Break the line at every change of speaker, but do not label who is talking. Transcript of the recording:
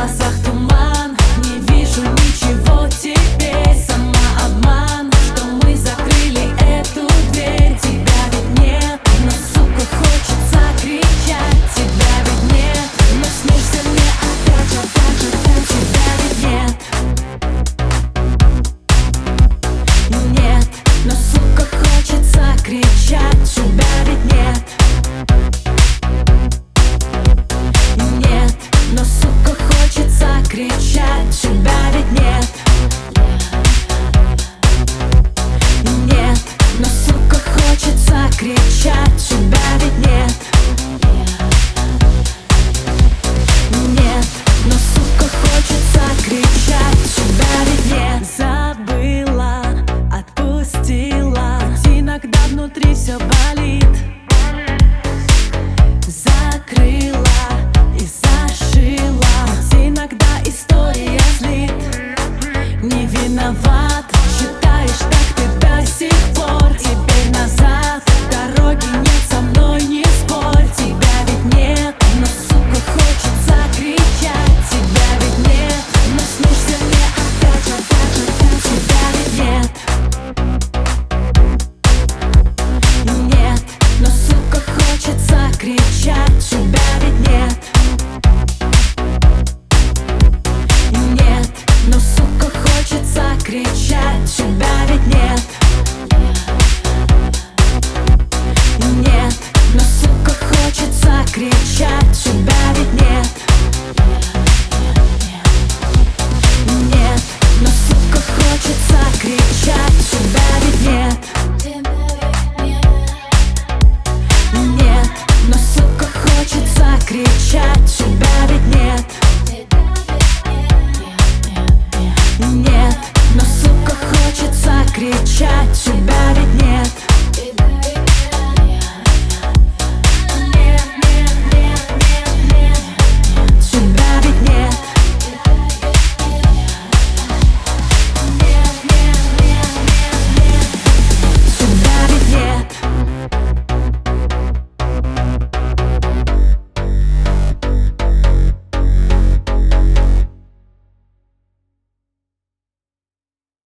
Masach хочется кричать Тебя ведь нет Нет, но сука хочется кричать Тебя ведь нет Нет, но сука хочется кричать Тебя